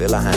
Villa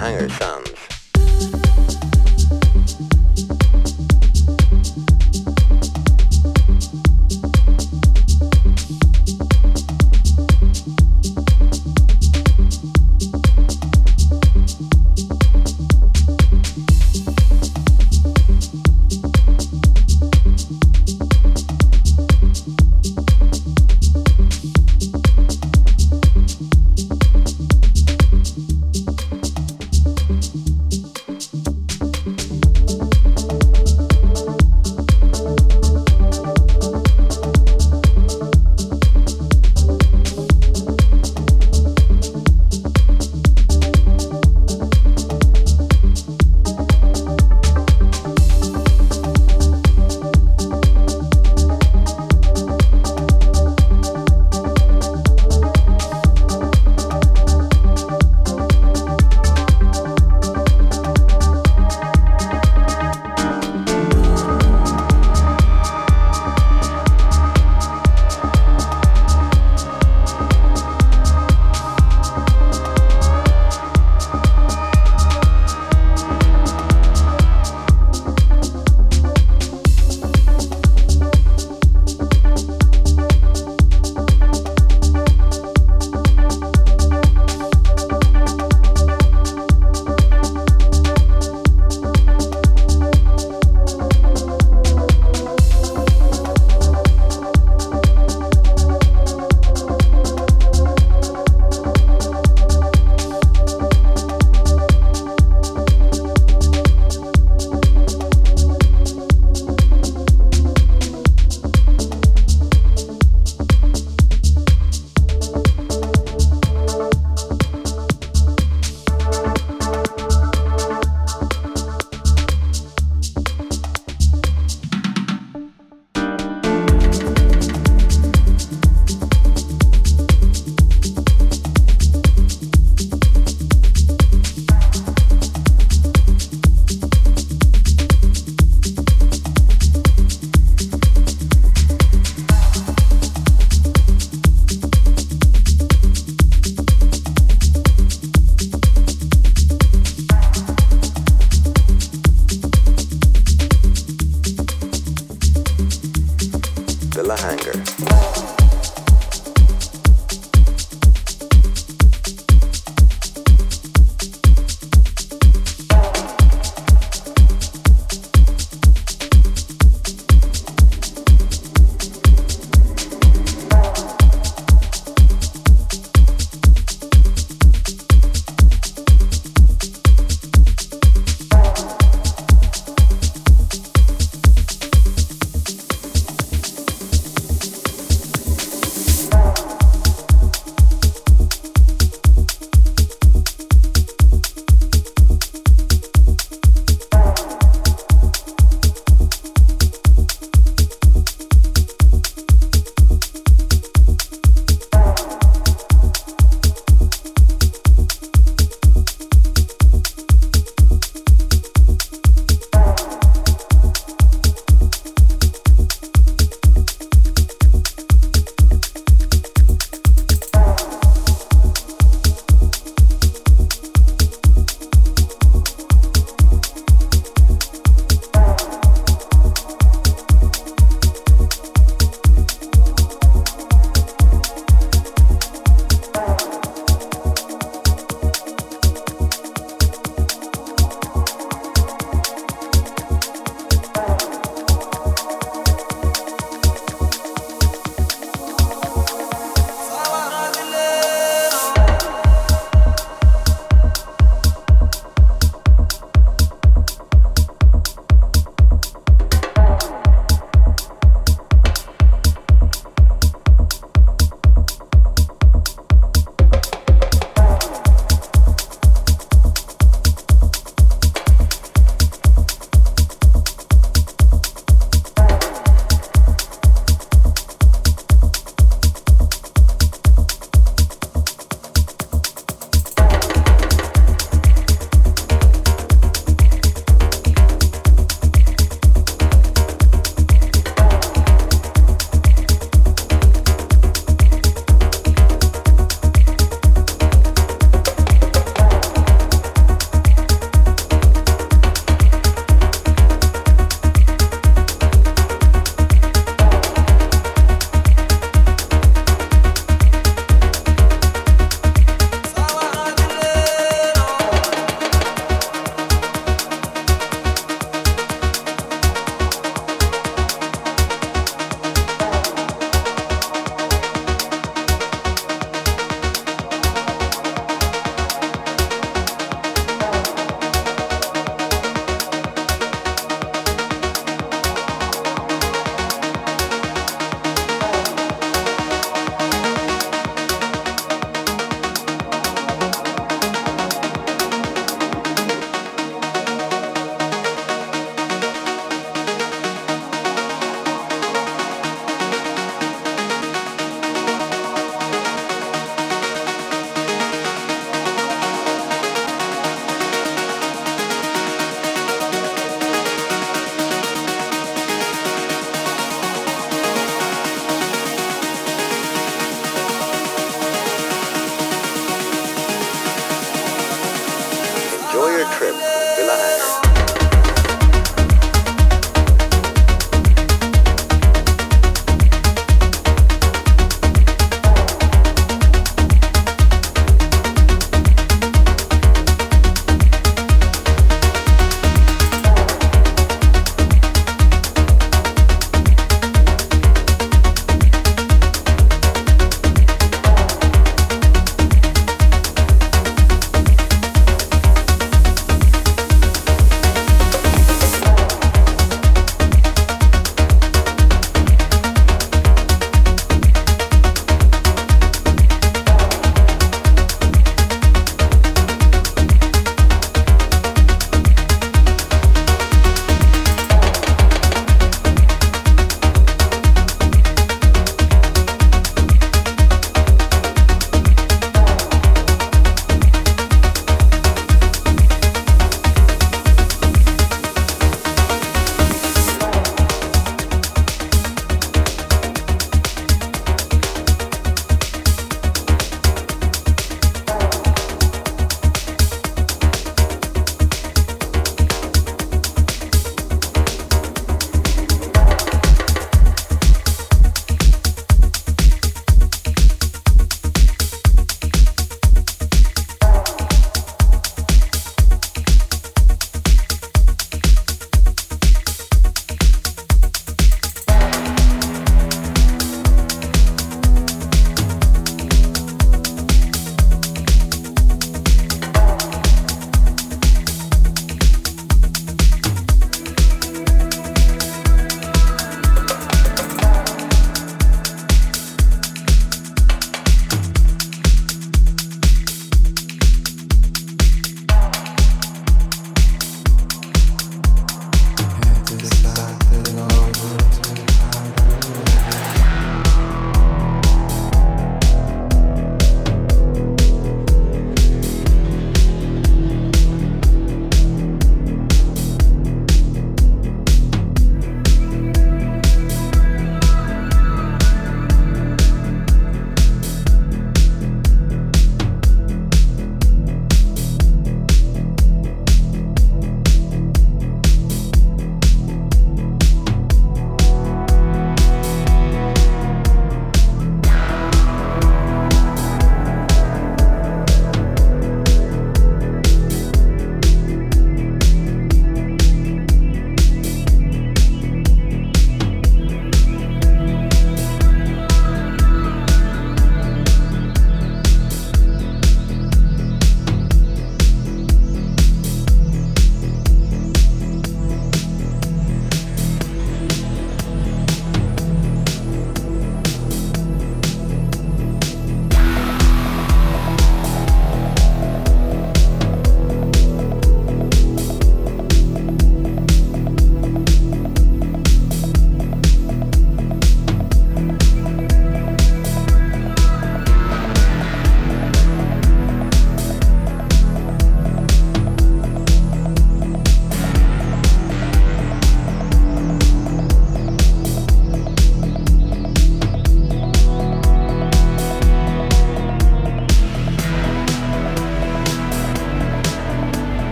Villa Hangar um,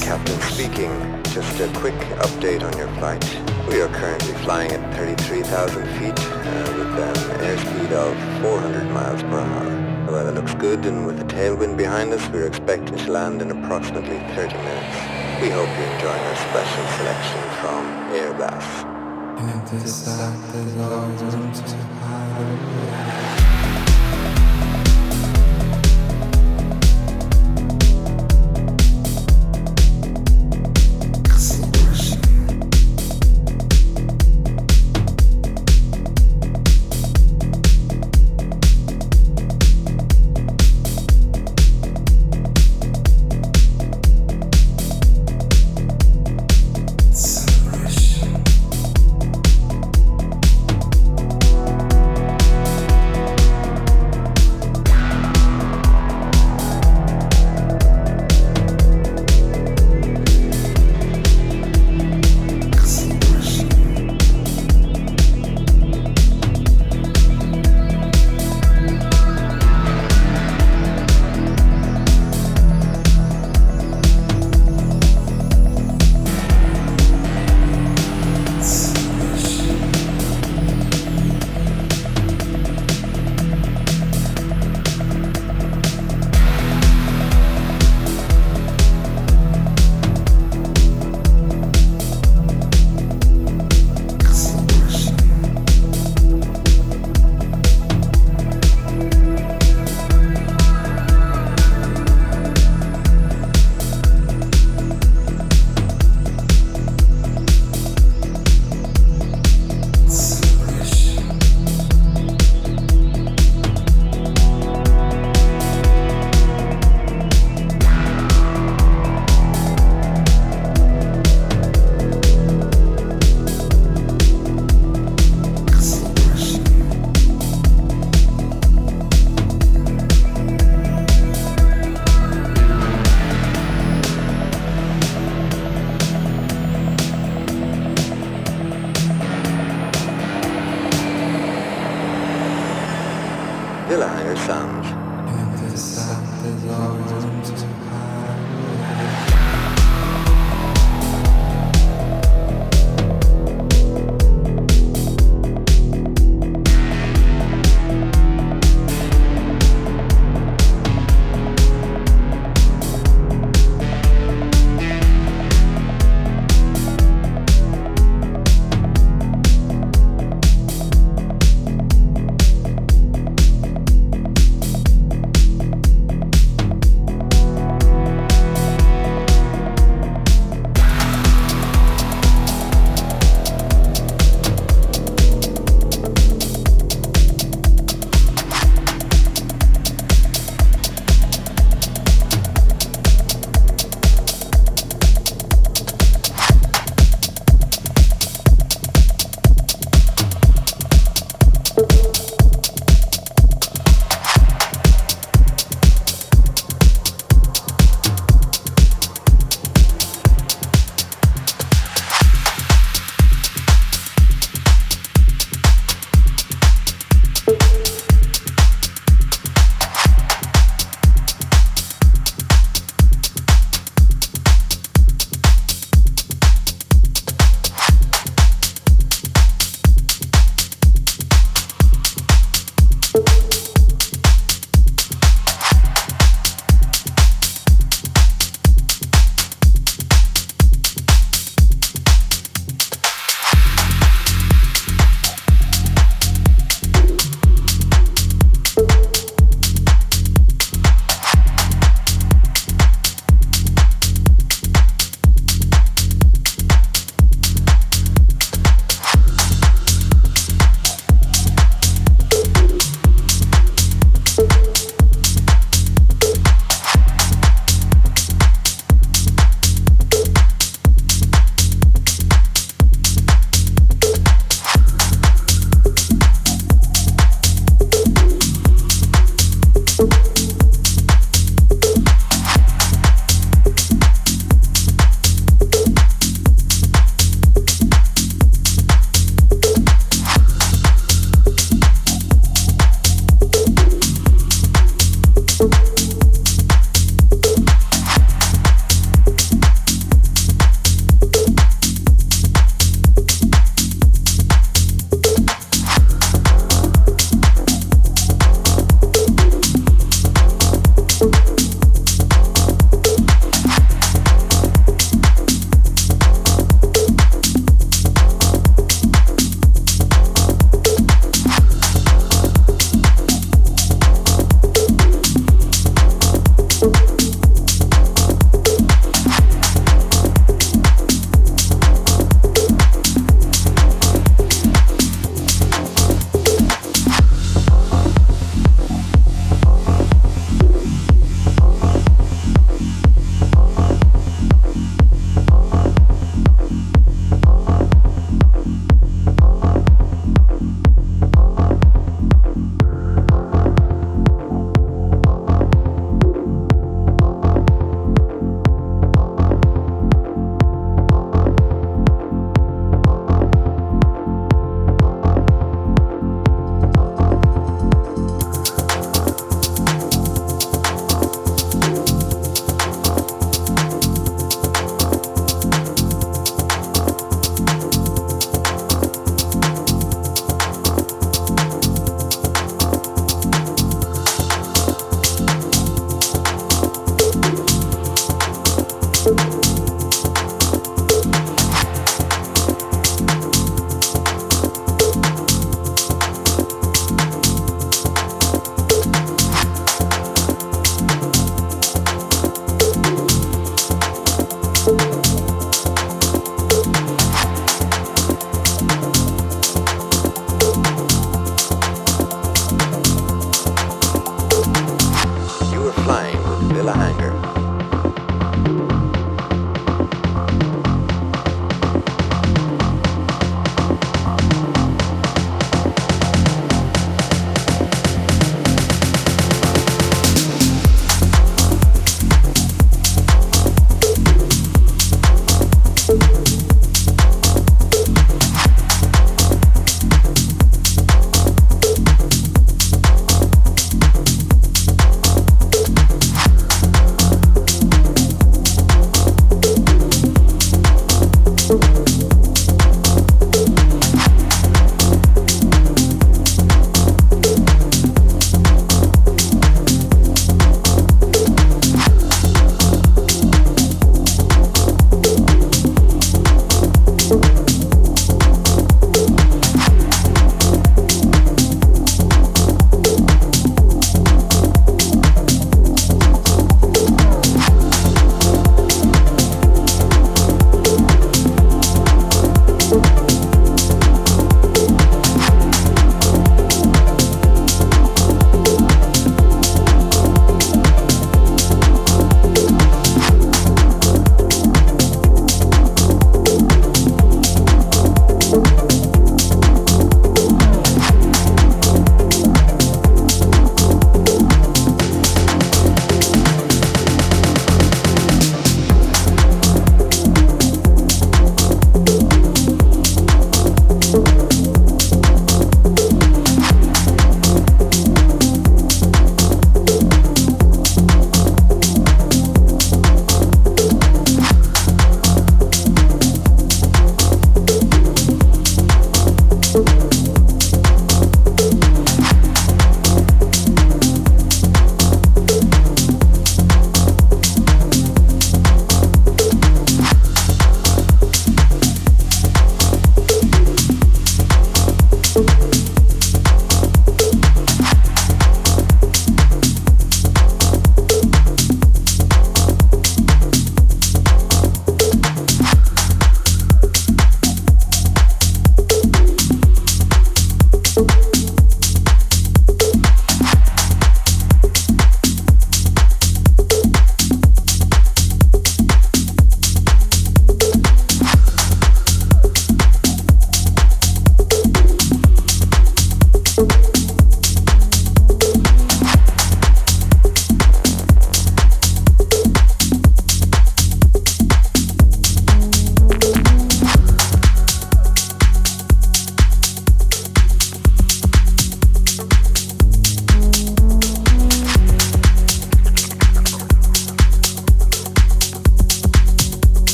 captain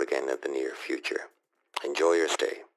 Again in the near future. Enjoy your stay.